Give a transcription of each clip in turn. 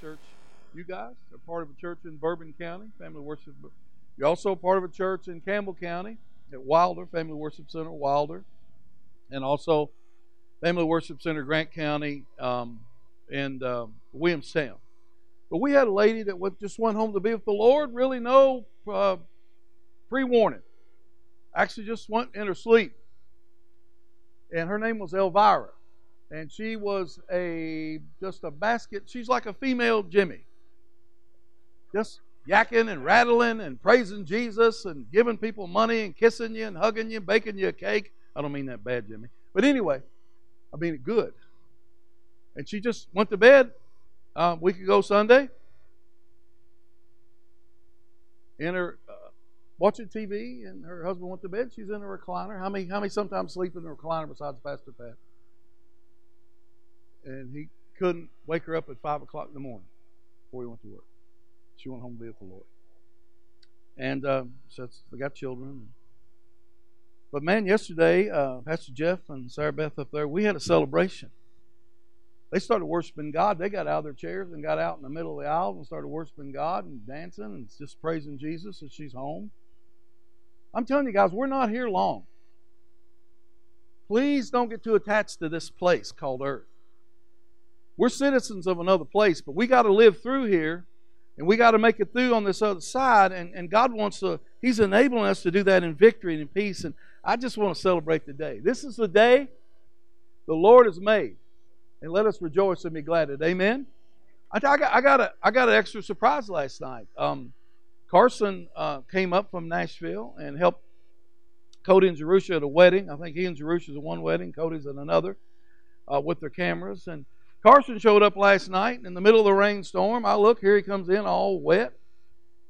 church. You guys are part of a church in Bourbon County, Family Worship. You're also part of a church in Campbell County at Wilder, Family Worship Center, Wilder, and also Family Worship Center, Grant County, um, and um, Williamstown. But we had a lady that went, just went home to be with the Lord, really no uh, pre warning. Actually, just went in her sleep. And her name was Elvira. And she was a just a basket. She's like a female Jimmy. Just yakking and rattling and praising Jesus and giving people money and kissing you and hugging you and baking you a cake. I don't mean that bad, Jimmy. But anyway, I mean it good. And she just went to bed uh, week ago Sunday in her uh, watching TV, and her husband went to bed. She's in a recliner. How many? How many sometimes sleep in a recliner besides Pastor Pat? And he couldn't wake her up at five o'clock in the morning before he went to work. She went home to be with the Lord. And uh, so they got children. But man, yesterday, uh, Pastor Jeff and Sarah Beth up there, we had a celebration. They started worshiping God. They got out of their chairs and got out in the middle of the aisle and started worshiping God and dancing and just praising Jesus as she's home. I'm telling you guys, we're not here long. Please don't get too attached to this place called earth. We're citizens of another place, but we got to live through here and we got to make it through on this other side. And, and God wants to, He's enabling us to do that in victory and in peace. And I just want to celebrate the day. This is the day the Lord has made and let us rejoice and be glad at. Amen. I, I, got, I got a I got an extra surprise last night. Um, Carson uh, came up from Nashville and helped Cody and Jerusha at a wedding. I think he and Jerusha's at one wedding, Cody's at another, uh, with their cameras. And Carson showed up last night in the middle of the rainstorm. I look here, he comes in all wet,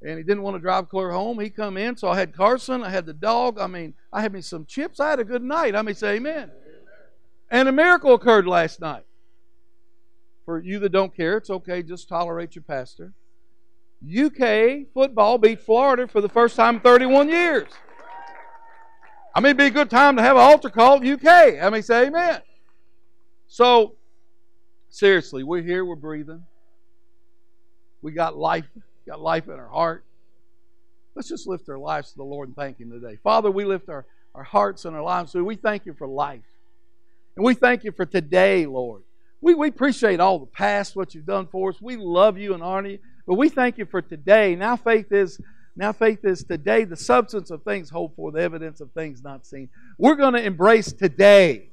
and he didn't want to drive clear home. He come in, so I had Carson, I had the dog. I mean, I had me some chips. I had a good night. I may say, Amen. And a miracle occurred last night. For you that don't care, it's okay, just tolerate your pastor. UK football beat Florida for the first time in 31 years. I mean, it'd be a good time to have an altar call UK. I mean, say amen. So, seriously, we're here, we're breathing. We got life, got life in our heart. Let's just lift our lives to the Lord and thank Him today. Father, we lift our, our hearts and our lives to you. We thank you for life. And we thank you for today, Lord. We, we appreciate all the past, what you've done for us. We love you and honor you. But we thank you for today. Now faith is now faith is today the substance of things hoped for, the evidence of things not seen. We're going to embrace today.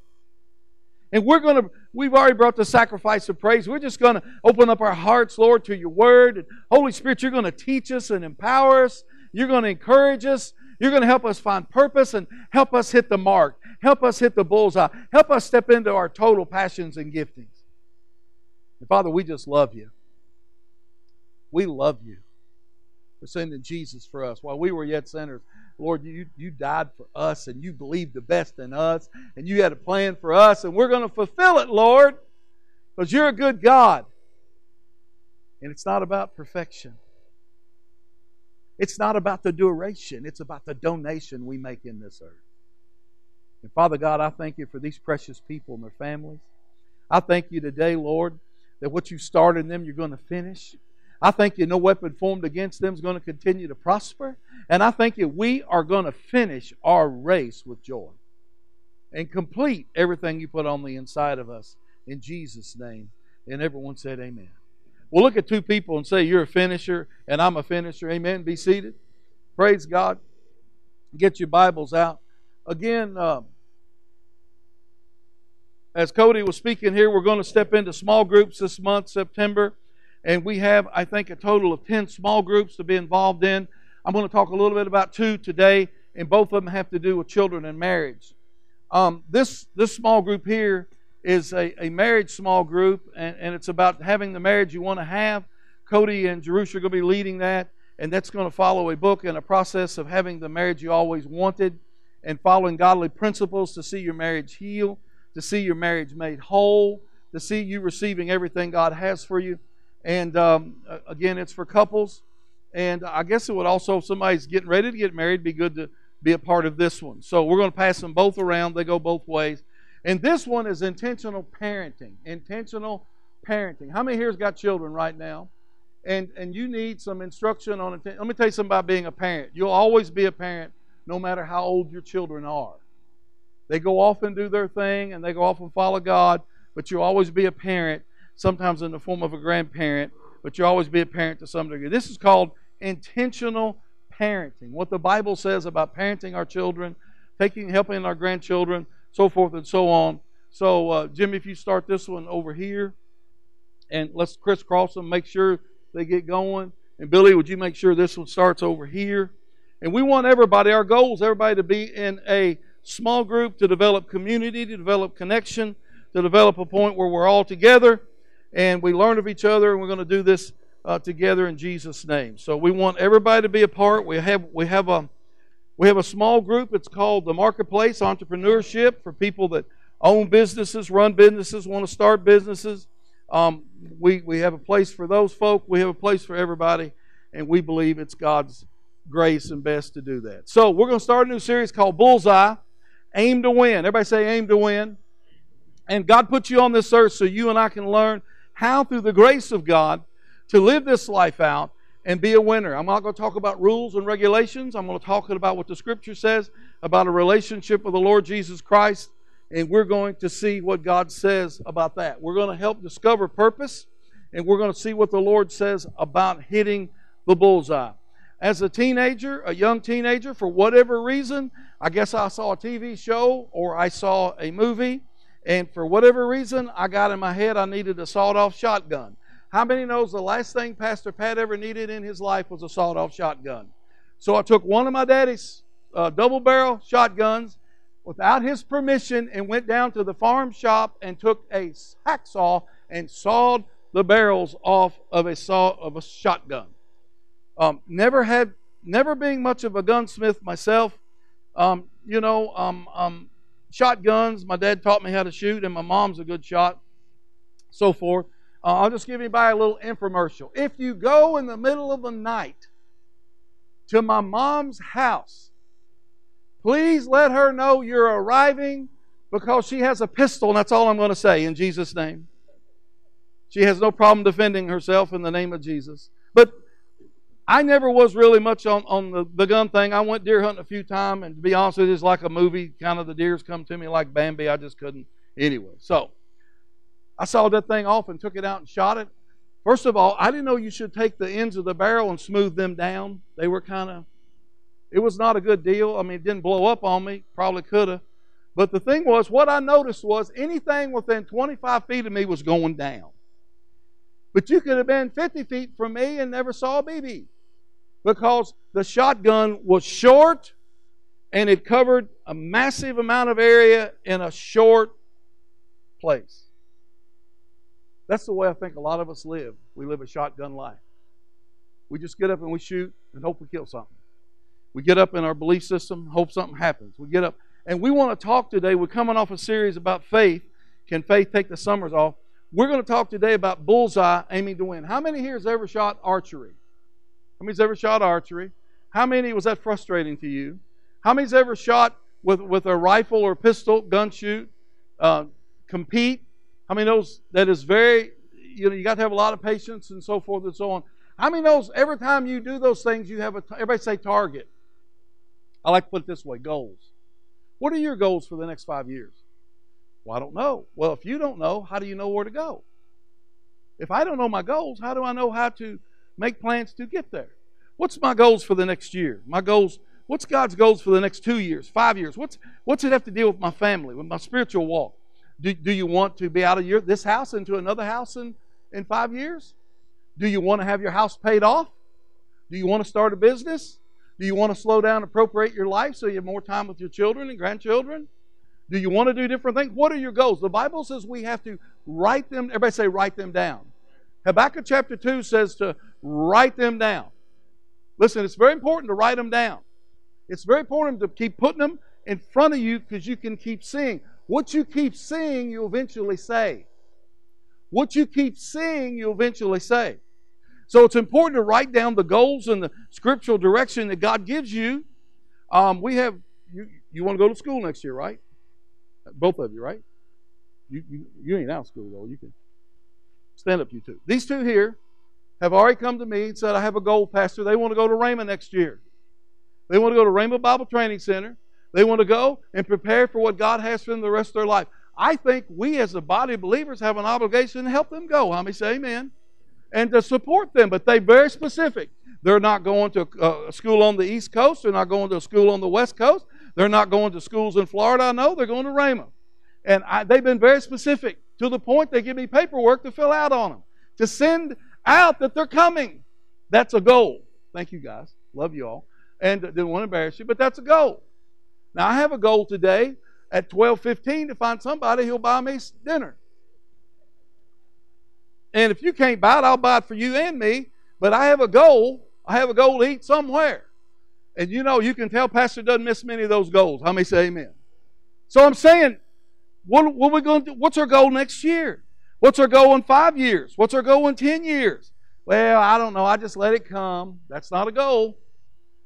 And we're going to, we've already brought the sacrifice of praise. We're just going to open up our hearts, Lord, to your word. And Holy Spirit, you're going to teach us and empower us. You're going to encourage us. You're going to help us find purpose and help us hit the mark. Help us hit the bullseye. Help us step into our total passions and giftings. And Father, we just love you. We love you for sending Jesus for us. While we were yet sinners, Lord, you, you died for us and you believed the best in us and you had a plan for us and we're going to fulfill it, Lord, because you're a good God. And it's not about perfection. It's not about the duration. It's about the donation we make in this earth. And Father God, I thank you for these precious people and their families. I thank you today, Lord, that what you started in them, you're going to finish. I think you no weapon formed against them is going to continue to prosper. And I think you we are going to finish our race with joy and complete everything you put on the inside of us in Jesus' name. And everyone said, Amen. Well, look at two people and say, You're a finisher and I'm a finisher. Amen. Be seated. Praise God. Get your Bibles out. Again, um, as Cody was speaking here, we're going to step into small groups this month, September. And we have, I think, a total of 10 small groups to be involved in. I'm going to talk a little bit about two today, and both of them have to do with children and marriage. Um, this, this small group here is a, a marriage small group, and, and it's about having the marriage you want to have. Cody and Jerusha are going to be leading that, and that's going to follow a book and a process of having the marriage you always wanted and following godly principles to see your marriage heal to see your marriage made whole, to see you receiving everything God has for you. And um, again, it's for couples. And I guess it would also, if somebody's getting ready to get married, be good to be a part of this one. So we're going to pass them both around. They go both ways. And this one is intentional parenting. Intentional parenting. How many here's got children right now? And and you need some instruction on it. Let me tell you something about being a parent. You'll always be a parent no matter how old your children are. They go off and do their thing and they go off and follow God, but you'll always be a parent, sometimes in the form of a grandparent, but you'll always be a parent to some degree. This is called intentional parenting. What the Bible says about parenting our children, taking helping our grandchildren, so forth and so on. So, uh, Jim, if you start this one over here, and let's crisscross them, make sure they get going. And Billy, would you make sure this one starts over here? And we want everybody, our goal is everybody to be in a small group, to develop community, to develop connection, to develop a point where we're all together and we learn of each other, and we're going to do this uh, together in Jesus' name. So we want everybody to be a part. We have we have a we have a small group. It's called the Marketplace Entrepreneurship for people that own businesses, run businesses, want to start businesses. Um, we we have a place for those folk. We have a place for everybody, and we believe it's God's grace and best to do that. So we're going to start a new series called Bullseye, Aim to Win. Everybody say Aim to Win. And God put you on this earth so you and I can learn how, through the grace of God, to live this life out and be a winner. I'm not going to talk about rules and regulations. I'm going to talk about what the Scripture says about a relationship with the Lord Jesus Christ, and we're going to see what God says about that. We're going to help discover purpose, and we're going to see what the Lord says about hitting the bullseye. As a teenager, a young teenager, for whatever reason, I guess I saw a TV show or I saw a movie and for whatever reason, I got in my head I needed a sawed off shotgun. How many knows the last thing Pastor Pat ever needed in his life was a sawed off shotgun? So I took one of my daddy's uh, double barrel shotguns without his permission and went down to the farm shop and took a hacksaw and sawed the barrels off of a saw of a shotgun. Um, never had, never being much of a gunsmith myself. Um, you know, um, um shotguns. My dad taught me how to shoot, and my mom's a good shot, so forth. Uh, I'll just give anybody a little infomercial. If you go in the middle of the night to my mom's house, please let her know you're arriving because she has a pistol, and that's all I'm going to say in Jesus' name. She has no problem defending herself in the name of Jesus. But I never was really much on, on the, the gun thing. I went deer hunting a few times, and to be honest with you, it's like a movie. Kind of the deers come to me like Bambi. I just couldn't. Anyway, so I saw that thing off and took it out and shot it. First of all, I didn't know you should take the ends of the barrel and smooth them down. They were kind of, it was not a good deal. I mean, it didn't blow up on me. Probably could have. But the thing was, what I noticed was anything within 25 feet of me was going down. But you could have been 50 feet from me and never saw a BB because the shotgun was short and it covered a massive amount of area in a short place. That's the way I think a lot of us live. We live a shotgun life. We just get up and we shoot and hope we kill something. We get up in our belief system, hope something happens. We get up. And we want to talk today. We're coming off a series about faith. Can faith take the summers off? We're going to talk today about bullseye aiming to win. How many here has ever shot archery? How many's ever shot archery? How many was that frustrating to you? How many's ever shot with, with a rifle or pistol, gun shoot, uh, compete? How many knows that is very, you know, you got to have a lot of patience and so forth and so on. How many knows every time you do those things, you have a, everybody say target. I like to put it this way goals. What are your goals for the next five years? Well, I don't know. Well, if you don't know, how do you know where to go? If I don't know my goals, how do I know how to make plans to get there. What's my goals for the next year? My goals, what's God's goals for the next two years, five years? What's, what's it have to deal with my family, with my spiritual walk? Do, do you want to be out of your, this house into another house in, in five years? Do you want to have your house paid off? Do you want to start a business? Do you want to slow down, appropriate your life so you have more time with your children and grandchildren? Do you want to do different things? What are your goals? The Bible says we have to write them. Everybody say, write them down. Habakkuk chapter 2 says to write them down. Listen, it's very important to write them down. It's very important to keep putting them in front of you because you can keep seeing. What you keep seeing, you eventually say. What you keep seeing, you eventually say. So it's important to write down the goals and the scriptural direction that God gives you. Um, we have, you, you want to go to school next year, right? Both of you, right? You, you, you ain't out of school, though. You can Stand up, you two. These two here have already come to me and said, I have a goal, Pastor. They want to go to Rhema next year. They want to go to Rhema Bible Training Center. They want to go and prepare for what God has for them the rest of their life. I think we as a body of believers have an obligation to help them go. How many say amen? And to support them, but they're very specific. They're not going to a school on the East Coast. They're not going to a school on the West Coast. They're not going to schools in Florida. I know they're going to Rhema. And I, they've been very specific to the point they give me paperwork to fill out on them, to send out that they're coming. That's a goal. Thank you, guys. Love you all. And didn't want to embarrass you, but that's a goal. Now, I have a goal today at 12:15 to find somebody who'll buy me dinner. And if you can't buy it, I'll buy it for you and me. But I have a goal. I have a goal to eat somewhere. And you know, you can tell Pastor doesn't miss many of those goals. How many say amen? So I'm saying, what, what we going to do? What's our goal next year? What's our goal in five years? What's our goal in ten years? Well, I don't know. I just let it come. That's not a goal.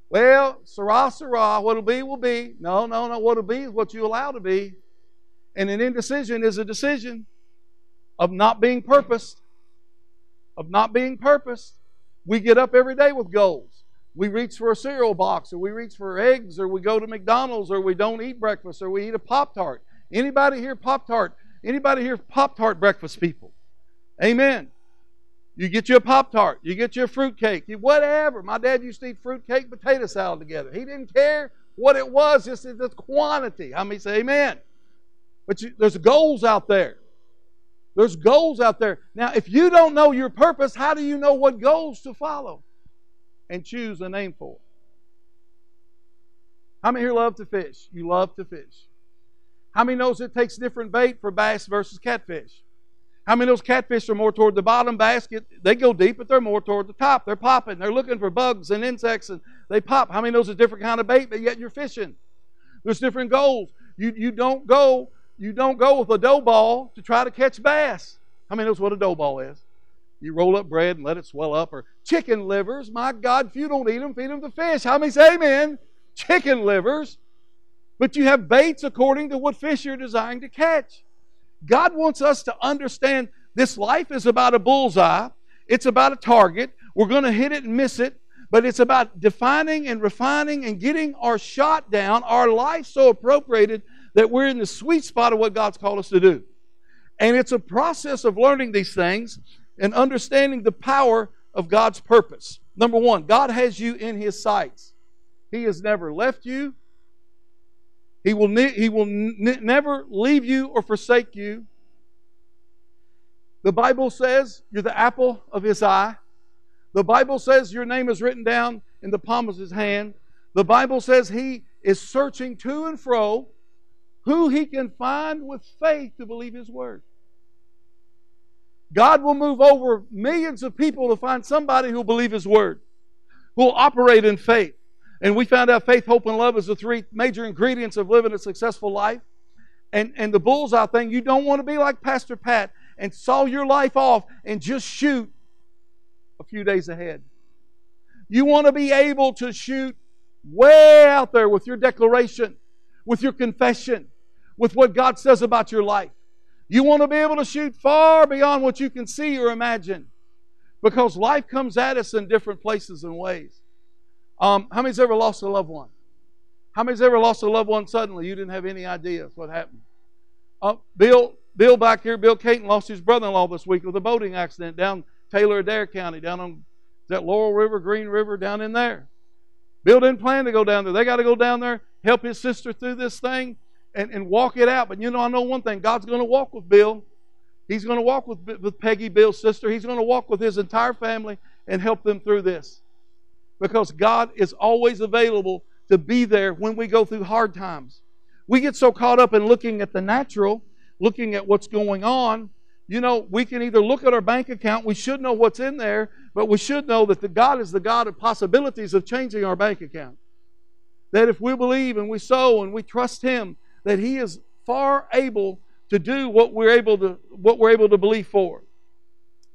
Well, Sarah, Sarah, what'll be will be. No, no, no. What'll be is what you allow to be. And an indecision is a decision of not being purposed. Of not being purposed. We get up every day with goals. We reach for a cereal box, or we reach for eggs, or we go to McDonald's, or we don't eat breakfast, or we eat a Pop Tart. Anybody here Pop Tart? Anybody here Pop Tart breakfast people? Amen. You get you a Pop Tart. You get you a fruit cake. You, whatever. My dad used to eat fruit cake, potato salad together. He didn't care what it was, just the quantity. How many say amen? But you, there's goals out there. There's goals out there. Now, if you don't know your purpose, how do you know what goals to follow and choose a name for? How many here love to fish? You love to fish. How many knows it takes different bait for bass versus catfish? How many those catfish are more toward the bottom basket? They go deep, but they're more toward the top. They're popping. They're looking for bugs and insects, and they pop. How many knows a different kind of bait, but yet you're fishing? There's different goals. You, you don't go you don't go with a dough ball to try to catch bass. How many knows what a dough ball is? You roll up bread and let it swell up. Or chicken livers. My God, if you don't eat them, feed them to fish. How many say amen? Chicken livers. But you have baits according to what fish you're desiring to catch. God wants us to understand this life is about a bullseye, it's about a target. We're going to hit it and miss it, but it's about defining and refining and getting our shot down, our life so appropriated that we're in the sweet spot of what God's called us to do. And it's a process of learning these things and understanding the power of God's purpose. Number one, God has you in His sights. He has never left you, he will, ne- he will ne- never leave you or forsake you. The Bible says you're the apple of his eye. The Bible says your name is written down in the palm of his hand. The Bible says he is searching to and fro who he can find with faith to believe his word. God will move over millions of people to find somebody who will believe his word, who will operate in faith. And we found out faith, hope, and love is the three major ingredients of living a successful life. And, and the bullseye thing, you don't want to be like Pastor Pat and saw your life off and just shoot a few days ahead. You want to be able to shoot way out there with your declaration, with your confession, with what God says about your life. You want to be able to shoot far beyond what you can see or imagine because life comes at us in different places and ways. Um, how many's ever lost a loved one? How many's ever lost a loved one suddenly? You didn't have any idea what happened. Uh, Bill, Bill back here, Bill Caton lost his brother-in-law this week with a boating accident down Taylor Adair County, down on that Laurel River, Green River, down in there. Bill didn't plan to go down there. They got to go down there, help his sister through this thing, and, and walk it out. But you know, I know one thing: God's going to walk with Bill. He's going to walk with, with Peggy, Bill's sister. He's going to walk with his entire family and help them through this because God is always available to be there when we go through hard times. We get so caught up in looking at the natural, looking at what's going on. You know, we can either look at our bank account, we should know what's in there, but we should know that the God is the God of possibilities of changing our bank account. That if we believe and we sow and we trust Him, that He is far able to do what we're able to what we're able to believe for.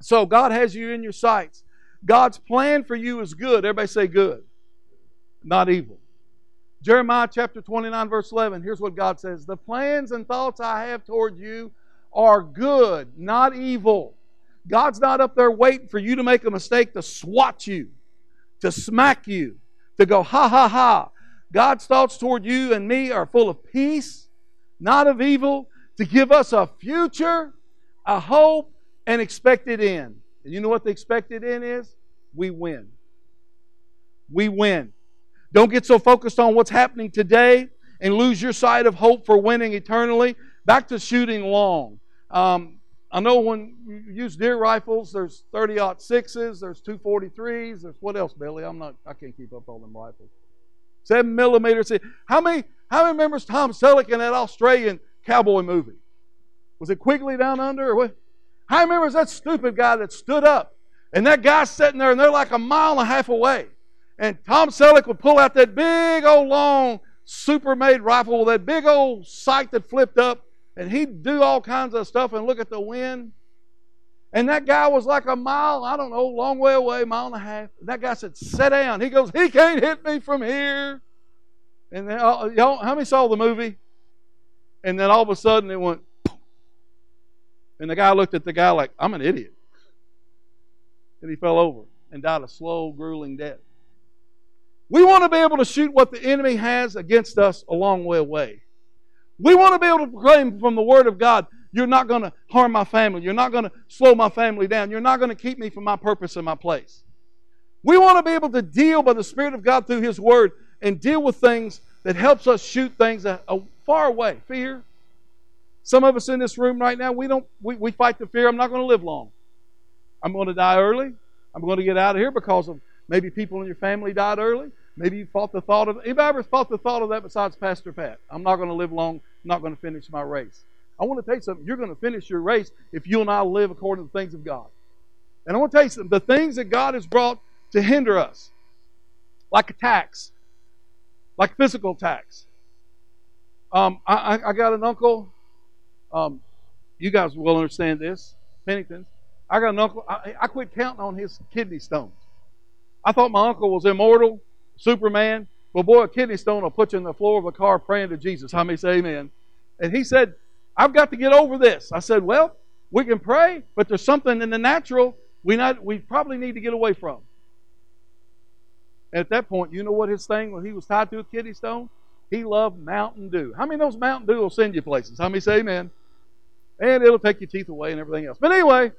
So God has you in your sights. God's plan for you is good. Everybody say good, not evil. Jeremiah chapter 29, verse 11. Here's what God says The plans and thoughts I have toward you are good, not evil, God's not up there waiting for you to make a mistake to swat you, to smack you, to go, ha ha ha. God's thoughts toward you and me are full of peace, not of evil, to give us a future, a hope, and expected end. And you know what the expected end is? We win. We win. Don't get so focused on what's happening today and lose your sight of hope for winning eternally. Back to shooting long. Um, I know when you use deer rifles, there's 30 sixes, there's 243s, there's what else, Billy? I'm not, I can't keep up all them rifles. Seven millimeters. How many, how many remembers Tom Selleck in that Australian cowboy movie? Was it Quigley Down Under or what? How many remembers that stupid guy that stood up and that guy's sitting there and they're like a mile and a half away. And Tom Selleck would pull out that big old long super made rifle with that big old sight that flipped up and he'd do all kinds of stuff and look at the wind. And that guy was like a mile, I don't know, long way away, mile and a half. And that guy said, "Sit down." He goes, "He can't hit me from here." And then, uh, y'all, how many saw the movie? And then all of a sudden it went, and the guy looked at the guy like, "I'm an idiot," and he fell over and died a slow, grueling death. We want to be able to shoot what the enemy has against us a long way away. We want to be able to proclaim from the Word of God, you're not going to harm my family. You're not going to slow my family down. You're not going to keep me from my purpose and my place. We want to be able to deal by the Spirit of God through His Word and deal with things that helps us shoot things a, a far away. Fear. Some of us in this room right now, we don't we, we fight the fear. I'm not going to live long. I'm going to die early. I'm going to get out of here because of maybe people in your family died early. Maybe you fought the thought of anybody ever thought the thought of that besides Pastor Pat? I'm not going to live long, I'm not going to finish my race. I want to tell you something. You're going to finish your race if you and I live according to the things of God. And I want to tell you something. The things that God has brought to hinder us, like attacks, like physical attacks. Um, I, I, got an uncle. Um, you guys will understand this, Pennington. I got an uncle. I, I quit counting on his kidney stones. I thought my uncle was immortal. Superman. Well, boy, a kidney stone will put you in the floor of a car praying to Jesus. How many say amen? And he said, I've got to get over this. I said, Well, we can pray, but there's something in the natural we not we probably need to get away from. And at that point, you know what his thing when he was tied to a kidney stone? He loved Mountain Dew. How many of those Mountain Dew will send you places? How many say amen? And it'll take your teeth away and everything else. But anyway,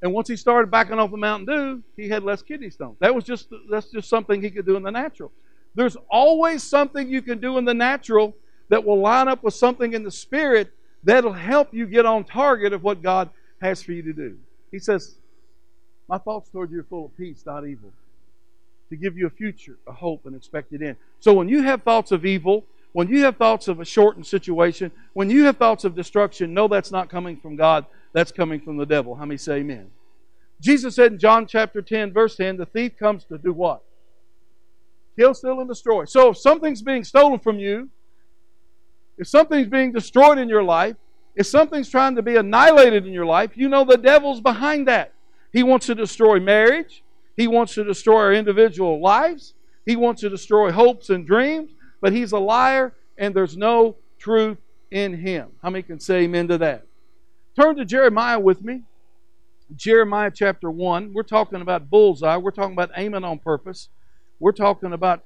and once he started backing off the Mountain Dew, he had less kidney stones. That was just that's just something he could do in the natural. There's always something you can do in the natural that will line up with something in the spirit that'll help you get on target of what God has for you to do. He says, My thoughts toward you are full of peace, not evil, to give you a future, a hope, and expected end. So when you have thoughts of evil, when you have thoughts of a shortened situation, when you have thoughts of destruction, know that's not coming from God. That's coming from the devil. How many say amen? Jesus said in John chapter 10, verse 10, the thief comes to do what? Kill, steal, and destroy. So if something's being stolen from you, if something's being destroyed in your life, if something's trying to be annihilated in your life, you know the devil's behind that. He wants to destroy marriage. He wants to destroy our individual lives. He wants to destroy hopes and dreams, but he's a liar and there's no truth in him. How many can say amen to that? Turn to Jeremiah with me. Jeremiah chapter 1. We're talking about bullseye. We're talking about aiming on purpose. We're talking about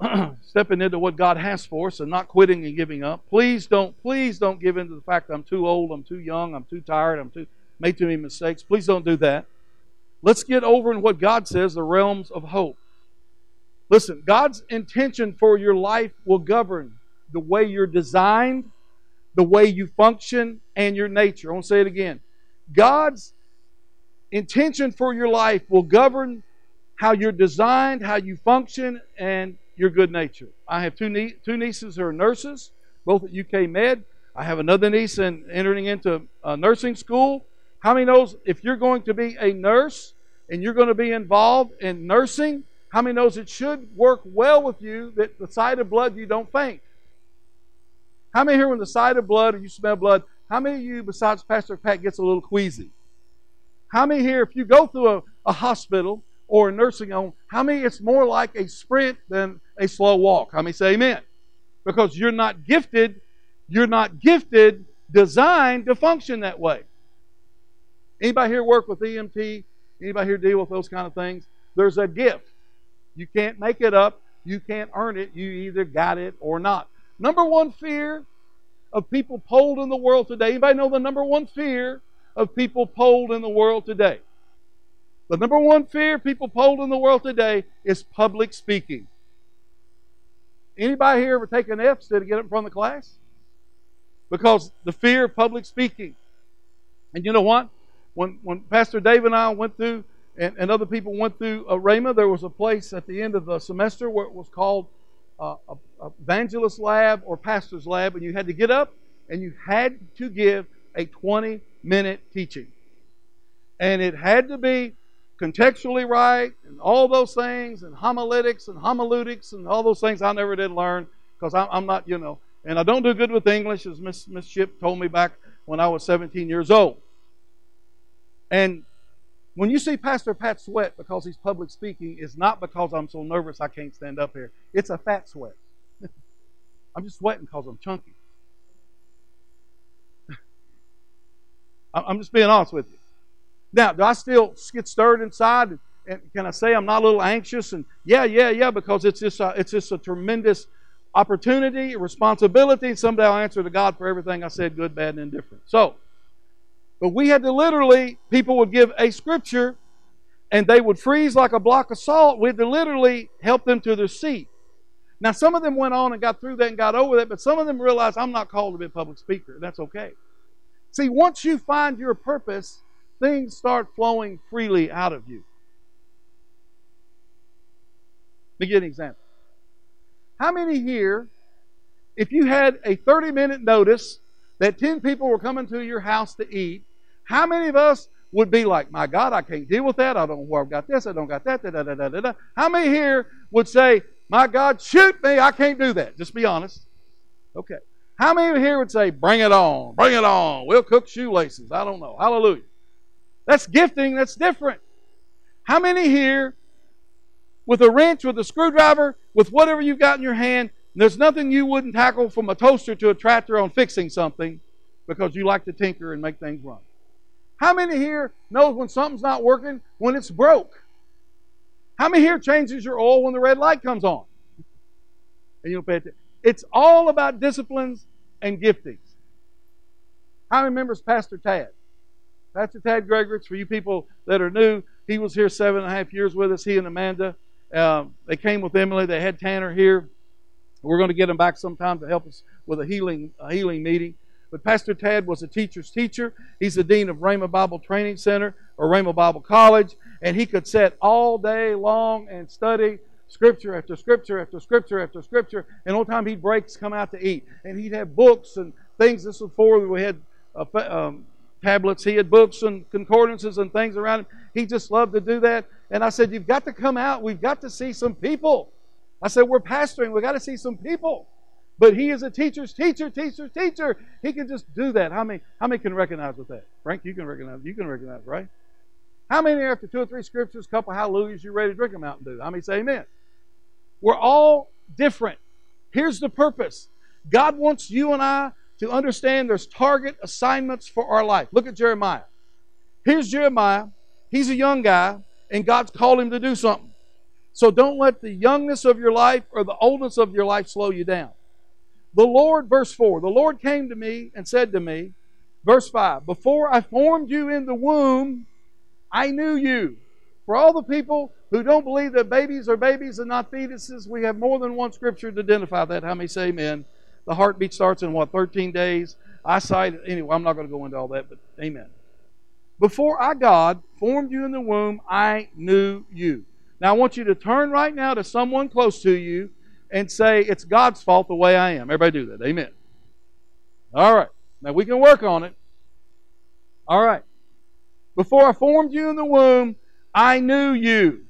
stepping into what God has for us and not quitting and giving up. Please don't, please don't give in to the fact I'm too old, I'm too young, I'm too tired, I'm too made too many mistakes. Please don't do that. Let's get over in what God says, the realms of hope. Listen, God's intention for your life will govern the way you're designed, the way you function, and your nature. I want to say it again. God's intention for your life will govern how you're designed, how you function, and your good nature. I have two, nie- two nieces who are nurses, both at UK Med. I have another niece in, entering into nursing school. How many knows if you're going to be a nurse and you're going to be involved in nursing, how many knows it should work well with you that the sight of blood you don't faint? How many here, when the sight of blood or you smell blood, how many of you, besides Pastor Pat, gets a little queasy? How many here, if you go through a, a hospital or a nursing home, how many it's more like a sprint than a slow walk? How many say amen? Because you're not gifted, you're not gifted, designed to function that way. Anybody here work with EMT? Anybody here deal with those kind of things? There's a gift. You can't make it up. You can't earn it. You either got it or not. Number one fear of people polled in the world today. Anybody know the number one fear of people polled in the world today? The number one fear people polled in the world today is public speaking. Anybody here ever take an F instead of get up in front of the class? Because the fear of public speaking. And you know what? When, when Pastor Dave and I went through, and, and other people went through uh, there was a place at the end of the semester where it was called uh, evangelist lab or pastor's lab, and you had to get up and you had to give a 20 minute teaching. And it had to be contextually right and all those things and homiletics and homiletics and all those things I never did learn because I'm, I'm, not, you know, and I don't do good with English as Miss, Miss Ship told me back when I was 17 years old. And when you see Pastor Pat sweat because he's public speaking, it's not because I'm so nervous I can't stand up here. It's a fat sweat. I'm just sweating because I'm chunky. I'm just being honest with you. Now, do I still get stirred inside? And can I say I'm not a little anxious? And yeah, yeah, yeah, because it's just a, it's just a tremendous opportunity, responsibility. Someday I'll answer to God for everything I said, good, bad, and indifferent. So, but we had to literally, people would give a scripture and they would freeze like a block of salt. We had to literally help them to their seat. Now, some of them went on and got through that and got over that, but some of them realized I'm not called to be a public speaker. That's okay. See, once you find your purpose, things start flowing freely out of you. Let me give an example. How many here, if you had a 30 minute notice that 10 people were coming to your house to eat, how many of us would be like, my God, I can't deal with that. I don't know where I've got this. I don't got that. Da, da, da, da, da. How many here would say, my God, shoot me. I can't do that. Just be honest. Okay. How many here would say, bring it on. Bring it on. We'll cook shoelaces. I don't know. Hallelujah. That's gifting. That's different. How many here, with a wrench, with a screwdriver, with whatever you've got in your hand, there's nothing you wouldn't tackle from a toaster to a tractor on fixing something because you like to tinker and make things run? How many here knows when something's not working when it's broke? How many here changes your oil when the red light comes on? And you don't pay attention. It's all about disciplines and giftings. How many members Pastor Tad? Pastor Tad Gregorich, for you people that are new, he was here seven and a half years with us. He and Amanda, um, they came with Emily. They had Tanner here. We're going to get him back sometime to help us with a healing a healing meeting. But Pastor Tad was a teacher's teacher. He's the dean of Rhema Bible Training Center or Rhema Bible College, and he could sit all day long and study scripture after scripture after scripture after scripture. And all the time he'd breaks come out to eat, and he'd have books and things. This was before we had uh, um, tablets. He had books and concordances and things around him. He just loved to do that. And I said, You've got to come out. We've got to see some people. I said, We're pastoring. We've got to see some people. But he is a teacher's teacher, teacher's teacher. He can just do that. How many, how many can recognize with that? Frank, you can recognize. You can recognize, right? How many after two or three scriptures, couple hallelujahs, you ready to drink a Mountain Dew? How many say amen? We're all different. Here's the purpose. God wants you and I to understand there's target assignments for our life. Look at Jeremiah. Here's Jeremiah. He's a young guy, and God's called him to do something. So don't let the youngness of your life or the oldness of your life slow you down. The Lord, verse 4, the Lord came to me and said to me, verse 5, Before I formed you in the womb, I knew you. For all the people who don't believe that babies are babies and not fetuses, we have more than one scripture to identify that. How many say amen? The heartbeat starts in what, 13 days? Eyesight, anyway, I'm not going to go into all that, but amen. Before I, God, formed you in the womb, I knew you. Now I want you to turn right now to someone close to you and say, It's God's fault the way I am. Everybody do that. Amen. All right. Now we can work on it. All right. Before I formed you in the womb, I knew you.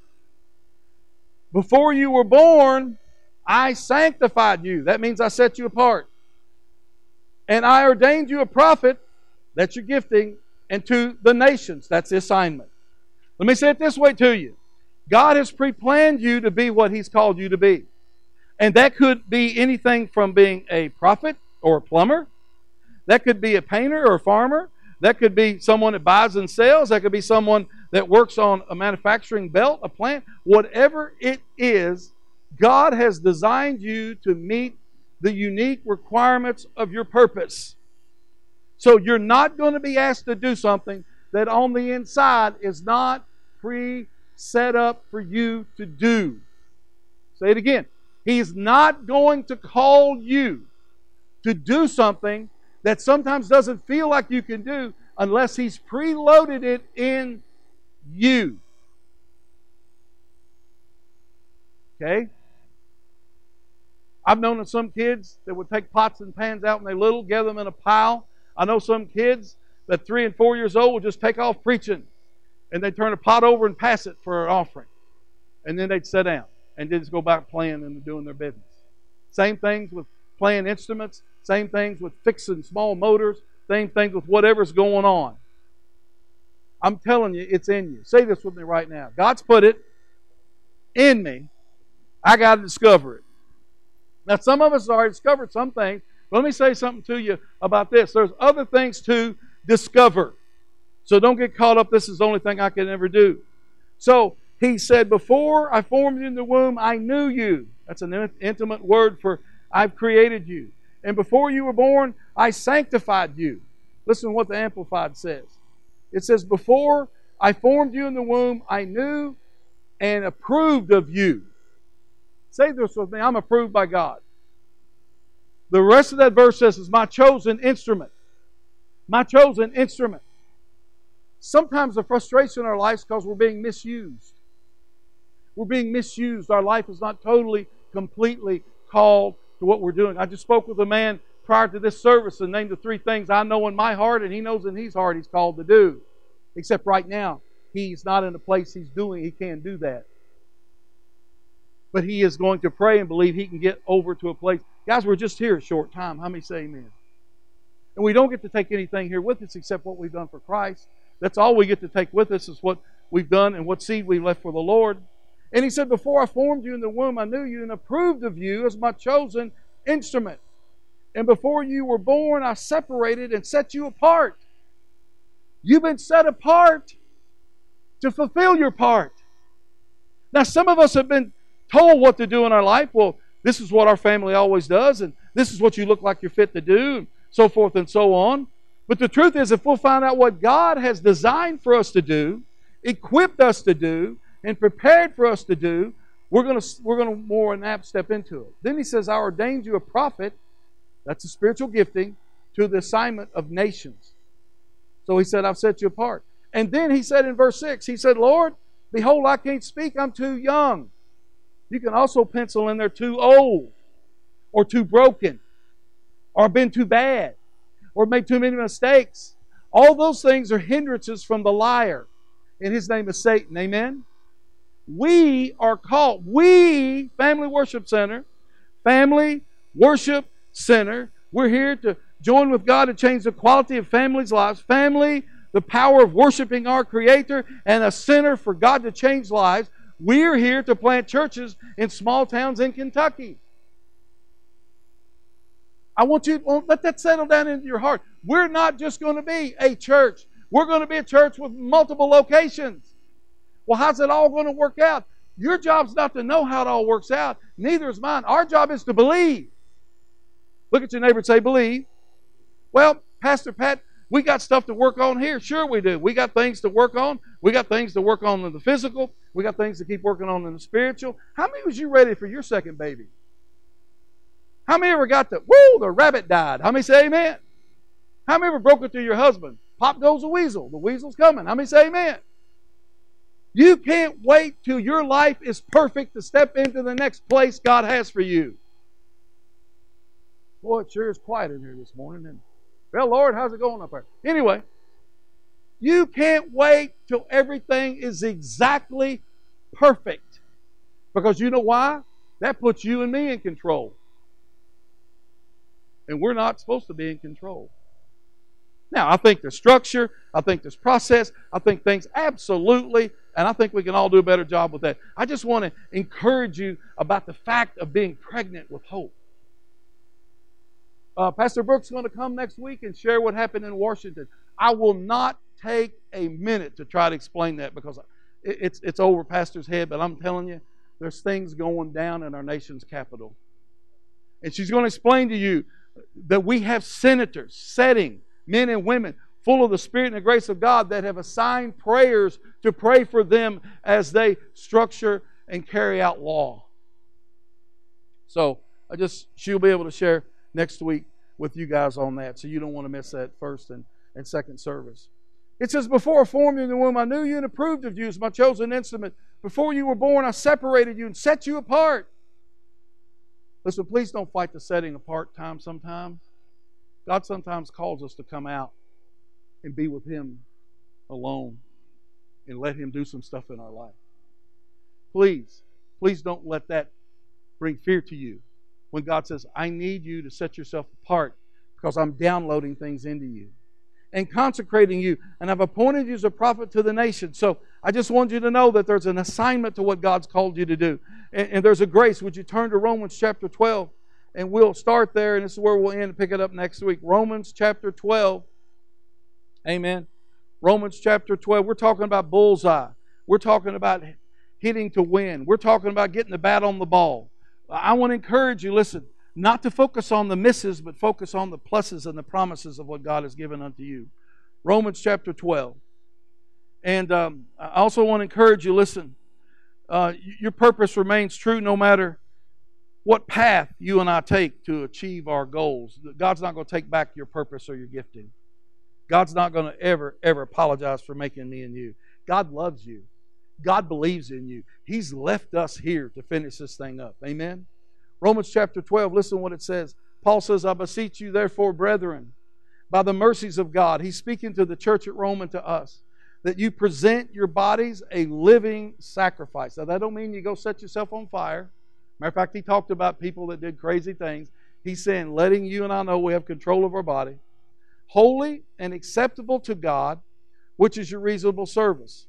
Before you were born, I sanctified you. That means I set you apart. And I ordained you a prophet, that's your gifting, and to the nations, that's the assignment. Let me say it this way to you God has pre planned you to be what He's called you to be. And that could be anything from being a prophet or a plumber, that could be a painter or a farmer, That could be someone that buys and sells. That could be someone that works on a manufacturing belt, a plant. Whatever it is, God has designed you to meet the unique requirements of your purpose. So you're not going to be asked to do something that on the inside is not pre set up for you to do. Say it again. He's not going to call you to do something that sometimes doesn't feel like you can do unless He's preloaded it in you. Okay? I've known of some kids that would take pots and pans out when they're little, gather them in a pile. I know some kids that three and four years old will just take off preaching and they'd turn a pot over and pass it for an offering. And then they'd sit down and just go back playing and doing their business. Same things with playing instruments, same things with fixing small motors, same things with whatever's going on. I'm telling you, it's in you. Say this with me right now. God's put it in me. I got to discover it. Now, some of us already discovered some things. Let me say something to you about this. There's other things to discover. So don't get caught up. This is the only thing I can ever do. So he said, Before I formed you in the womb, I knew you. That's an intimate word for I've created you. And before you were born, I sanctified you. Listen to what the Amplified says. It says, Before I formed you in the womb, I knew and approved of you. Say this with me I'm approved by God. The rest of that verse says, is my chosen instrument. My chosen instrument. Sometimes the frustration in our lives because we're being misused. We're being misused. Our life is not totally, completely called to what we're doing. I just spoke with a man prior to this service and named the three things I know in my heart and he knows in his heart he's called to do. Except right now, he's not in a place he's doing, he can't do that. But he is going to pray and believe he can get over to a place. Guys, we're just here a short time. How many say amen? And we don't get to take anything here with us except what we've done for Christ. That's all we get to take with us is what we've done and what seed we've left for the Lord. And he said, Before I formed you in the womb, I knew you and approved of you as my chosen instrument. And before you were born, I separated and set you apart. You've been set apart to fulfill your part. Now, some of us have been told what to do in our life. Well, this is what our family always does, and this is what you look like you're fit to do, and so forth and so on. But the truth is, if we'll find out what God has designed for us to do, equipped us to do, and prepared for us to do, we're going to we're going to more than apt step into it. Then he says, "I ordained you a prophet." That's a spiritual gifting to the assignment of nations. So he said, "I've set you apart." And then he said in verse six, he said, "Lord, behold, I can't speak; I'm too young." You can also pencil in there too old, or too broken, or been too bad, or made too many mistakes. All those things are hindrances from the liar, and his name is Satan. Amen. We are called, we, Family Worship Center, Family Worship Center, we're here to join with God to change the quality of families' lives. Family, the power of worshiping our Creator, and a center for God to change lives. We're here to plant churches in small towns in Kentucky. I want you to let that settle down into your heart. We're not just going to be a church. We're going to be a church with multiple locations. Well, how's it all going to work out? Your job's not to know how it all works out. Neither is mine. Our job is to believe. Look at your neighbor and say, believe. Well, Pastor Pat, we got stuff to work on here. Sure, we do. We got things to work on. We got things to work on in the physical. We got things to keep working on in the spiritual. How many was you ready for your second baby? How many ever got the, woo, the rabbit died? How many say amen? How many ever broke it your husband? Pop goes the weasel. The weasel's coming. How many say amen? You can't wait till your life is perfect to step into the next place God has for you. Boy, it sure is quiet in here this morning. And well, Lord, how's it going up there? Anyway, you can't wait till everything is exactly perfect. Because you know why? That puts you and me in control. And we're not supposed to be in control. Now, I think there's structure, I think there's process, I think things absolutely, and I think we can all do a better job with that. I just want to encourage you about the fact of being pregnant with hope. Uh, Pastor Brooks is going to come next week and share what happened in Washington. I will not take a minute to try to explain that because it's, it's over Pastor's head, but I'm telling you, there's things going down in our nation's capital. And she's going to explain to you that we have senators setting men and women full of the Spirit and the grace of God that have assigned prayers to pray for them as they structure and carry out law. So I just she'll be able to share next week with you guys on that. So you don't want to miss that first and, and second service. It says, Before I formed you in the womb, I knew you and approved of you as my chosen instrument. Before you were born, I separated you and set you apart. Listen, please don't fight the setting apart time sometimes. God sometimes calls us to come out and be with Him alone and let Him do some stuff in our life. Please, please don't let that bring fear to you when God says, I need you to set yourself apart because I'm downloading things into you and consecrating you, and I've appointed you as a prophet to the nation. So I just want you to know that there's an assignment to what God's called you to do. And, and, there's a grace. Would you turn to Romans chapter 12? And we'll start there, and this is where we'll end and pick it up next week. Romans chapter 12. Amen. Romans chapter 12. We're talking about bullseye. We're talking about hitting to win. We're talking about getting the bat on the ball. I want to encourage you, listen, not to focus on the misses, but focus on the pluses and the promises of what God has given unto you. Romans chapter 12. And um, I also want to encourage you listen, uh, your purpose remains true no matter what path you and I take to achieve our goals. God's not going to take back your purpose or your gifting. God's not going to ever, ever apologize for making me and you. God loves you. God believes in you. He's left us here to finish this thing up. Amen? Romans chapter 12, listen what it says. Paul says, I beseech you, therefore, brethren, by the mercies of God, he's speaking to the church at Rome and to us, that you present your bodies a living sacrifice. Now, that don't mean you go set yourself on fire. Matter of fact, he talked about people that did crazy things. He's saying, letting you and I know we have control of our body, holy and acceptable to God, which is your reasonable service.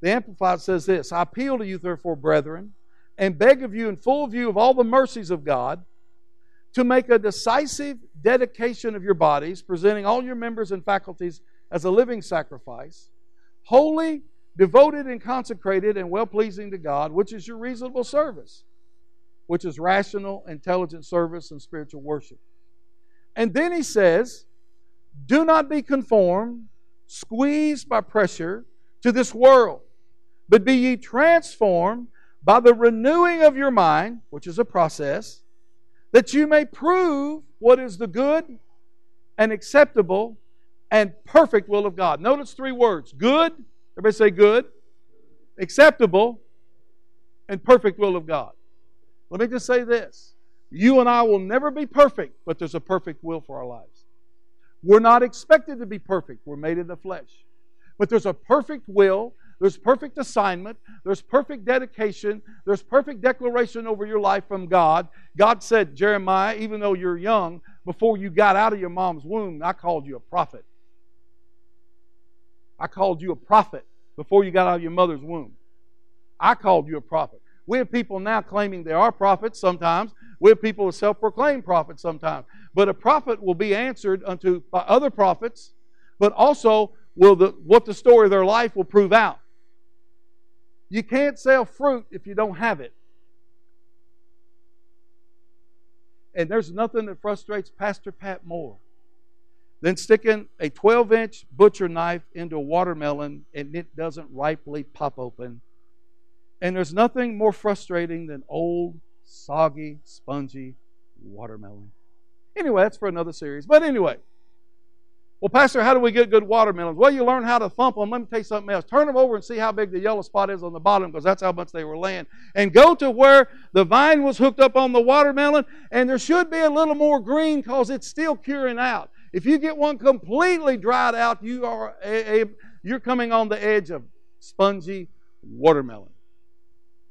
The Amplified says this I appeal to you, therefore, brethren, and beg of you, in full view of all the mercies of God, to make a decisive dedication of your bodies, presenting all your members and faculties as a living sacrifice, holy, devoted, and consecrated, and well pleasing to God, which is your reasonable service, which is rational, intelligent service and spiritual worship. And then he says, Do not be conformed, squeezed by pressure to this world, but be ye transformed by the renewing of your mind, which is a process, that you may prove what is the good and acceptable and perfect will of God. Notice three words good, everybody say good, acceptable, and perfect will of God. Let me just say this you and I will never be perfect, but there's a perfect will for our lives. We're not expected to be perfect, we're made in the flesh. But there's a perfect will there's perfect assignment. There's perfect dedication. There's perfect declaration over your life from God. God said, Jeremiah, even though you're young, before you got out of your mom's womb, I called you a prophet. I called you a prophet before you got out of your mother's womb. I called you a prophet. We have people now claiming they are prophets sometimes. We have people who self proclaim prophets sometimes. But a prophet will be answered unto by other prophets, but also will the, what the story of their life will prove out. You can't sell fruit if you don't have it. And there's nothing that frustrates Pastor Pat more than sticking a 12 inch butcher knife into a watermelon and it doesn't ripely pop open. And there's nothing more frustrating than old, soggy, spongy watermelon. Anyway, that's for another series. But anyway, well, Pastor, how do we get good watermelons? Well, you learn how to thump them. Let me tell you something else. Turn them over and see how big the yellow spot is on the bottom because that's how much they were laying. And go to where the vine was hooked up on the watermelon, and there should be a little more green because it's still curing out. If you get one completely dried out, you are a, a, you're coming on the edge of spongy watermelon.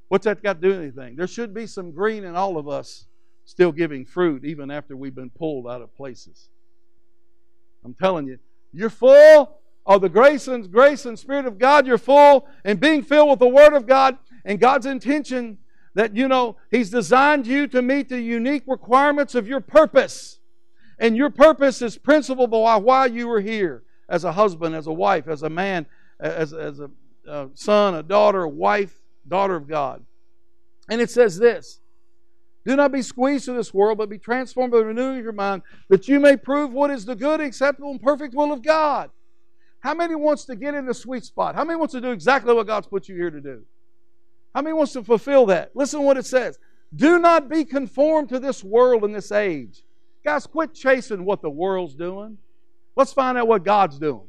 What's that got to do with anything? There should be some green in all of us still giving fruit even after we've been pulled out of places. I'm telling you, you're full of the grace and grace and Spirit of God. You're full and being filled with the Word of God and God's intention that you know He's designed you to meet the unique requirements of your purpose. And your purpose is principle by why you were here as a husband, as a wife, as a man, as, as a, son, a daughter, a wife, daughter of God. And it says this Do not be squeezed to this world, but be transformed by renewing your mind, that you may prove what is the good, acceptable, and perfect will of God. How many wants to get in the sweet spot? How many wants to do exactly what God's put you here to do? How many wants to fulfill that? Listen to what it says. Do not be conformed to this world and this age. Guys, quit chasing what the world's doing. Let's find out what God's doing.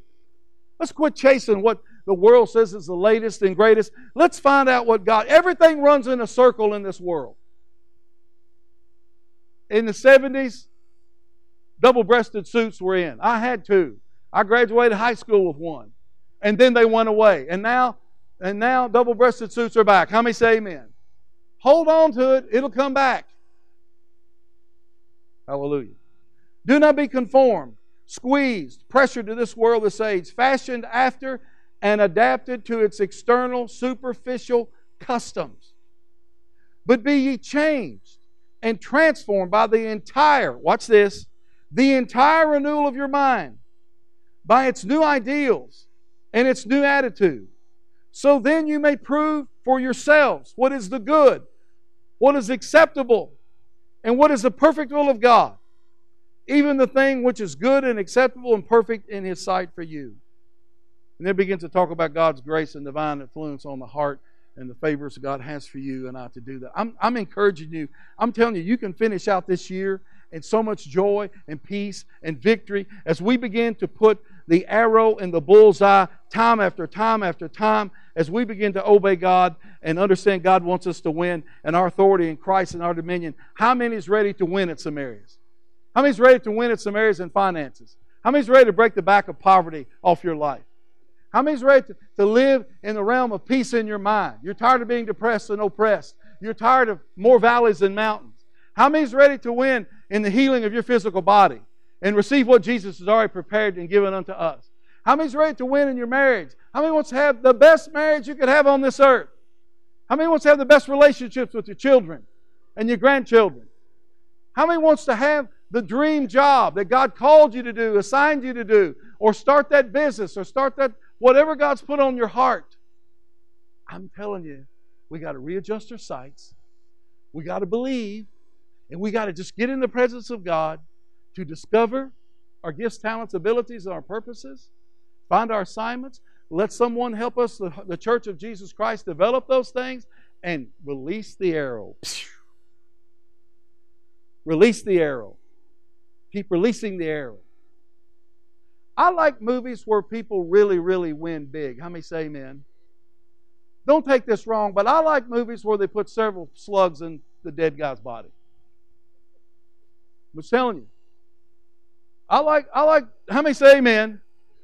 Let's quit chasing what the world says is the latest and greatest. Let's find out what God. Everything runs in a circle in this world. In the 70s, double breasted suits were in. I had two. I graduated high school with one. And then they went away. And now, and now double breasted suits are back. How many say amen? Hold on to it, it'll come back. Hallelujah. Do not be conformed, squeezed, pressured to this world, this age, fashioned after and adapted to its external, superficial customs. But be ye changed and transformed by the entire, watch this, the entire renewal of your mind, by its new ideals and its new attitude. So then you may prove for yourselves what is the good, what is acceptable, and what is the perfect will of God, even the thing which is good and acceptable and perfect in His sight for you. And then begin to talk about God's grace and divine influence on the heart and the favors God has for you and I to do that. I'm, I'm encouraging you. I'm telling you, you can finish out this year in so much joy and peace and victory as we begin to put the arrow in the bullseye time after time after time as we begin to obey God and understand God wants us to win and our authority in Christ and our dominion. How many is ready to win at some areas? How many is ready to win at some areas in finances? How many is ready to break the back of poverty off your life? How many is ready to, to live in the realm of peace in your mind? You're tired of being depressed and oppressed. You're tired of more valleys than mountains. How many is ready to win in the healing of your physical body and receive what Jesus has already prepared and given unto us? How many is ready to win in your marriage? How many wants to have the best marriage you could have on this earth? How many wants to have the best relationships with your children and your grandchildren? How many wants to have the dream job that God called you to do, assigned you to do, or start that business, or start that whatever God's put on your heart? I'm telling you, we got to readjust our sights. We got to believe, and we got to just get in the presence of God to discover our gifts, talents, abilities, and our purposes, find our assignments, let someone help us, the, the church of Jesus Christ, develop those things and release the arrow. Release the arrow. Keep releasing the arrow. I like movies where people really, really win big. How many say amen? Don't take this wrong, but I like movies where they put several slugs in the dead guy's body. I'm telling you. I like, I like, how many say amen?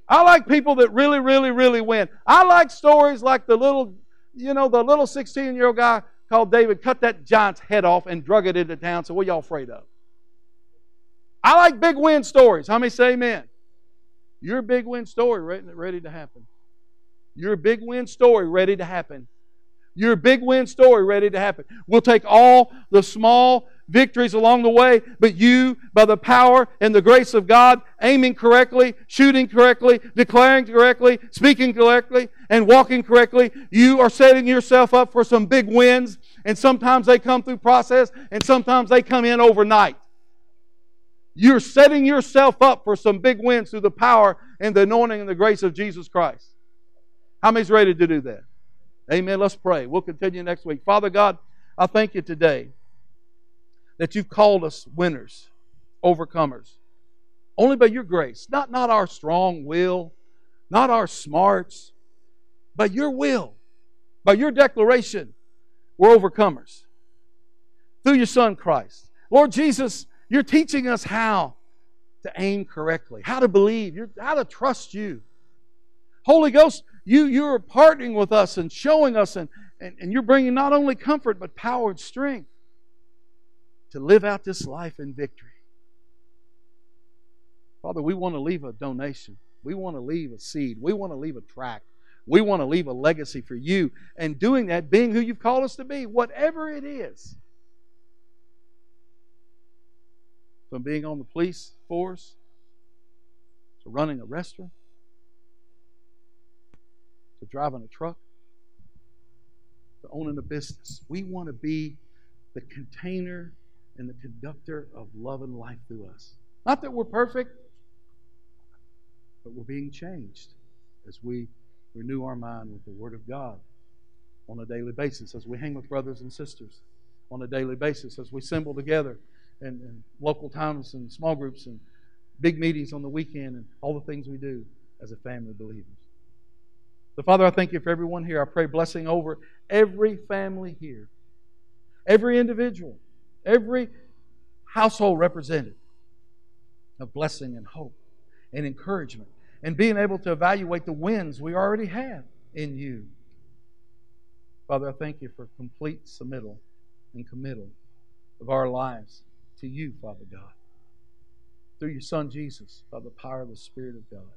I like people that really, really, really win. I like stories like the little, you know, the little 16 year old guy called David cut that giant's head off and drug it into town. So what are y'all afraid of? I like big win stories. How many say amen? Your big win story ready, ready to happen. Your big win story ready to happen. Your big win story ready to happen. We'll take all the small victories along the way, but you, by the power and the grace of God, aiming correctly, shooting correctly, declaring correctly, speaking correctly, and walking correctly, you are setting yourself up for some big wins. And sometimes they come through process, and sometimes they come in overnight. You're setting yourself up for some big wins through the power and the anointing and the grace of Jesus Christ. How many's ready to do that? Amen. Let's pray. We'll continue next week. Father God, I thank you today that you've called us winners, overcomers. Only by your grace, not, not our strong will, not our smarts, but your will, by your declaration, we're overcomers. Through your Son Christ. Lord Jesus, you're teaching us how to aim correctly, how to believe, how to trust you. Holy Ghost, you, you're partnering with us and showing us, and, and, and you're bringing not only comfort, but power and strength to live out this life in victory. Father, we want to leave a donation. We want to leave a seed. We want to leave a track. We want to leave a legacy for you. And doing that, being who you've called us to be, whatever it is. From being on the police force, to running a restaurant, to driving a truck, to owning a business. We want to be the container and the conductor of love and life through us. Not that we're perfect, but we're being changed as we renew our mind with the Word of God on a daily basis, as we hang with brothers and sisters on a daily basis, as we assemble together in, in local towns and small groups and big meetings on the weekend and all the things we do as a family of believers. So, Father, I thank you for everyone here. I pray blessing over every family here, every individual, every household represented of blessing and hope and encouragement and being able to evaluate the wins we already have in you. Father, I thank you for complete submittal and committal of our lives to you, Father God, through your Son Jesus, by the power of the Spirit of God.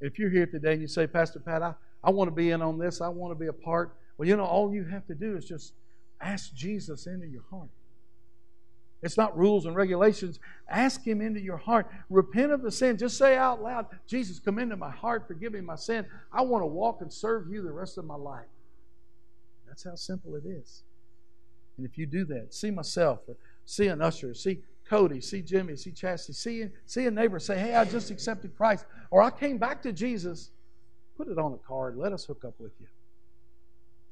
If you're here today and you say, Pastor Pat, I, I want to be in on this, I want to be a part, well, you know, all you have to do is just ask Jesus into your heart. It's not rules and regulations. Ask Him into your heart. Repent of the sin. Just say out loud, Jesus, come into my heart, forgive me my sin. I want to walk and serve you the rest of my life. That's how simple it is. And if you do that, see myself, or see an usher, see Cody, see Jimmy, see Chastity, see, see a neighbor say, Hey, I just accepted Christ, or I came back to Jesus, put it on a card. Let us hook up with you.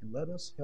And let us help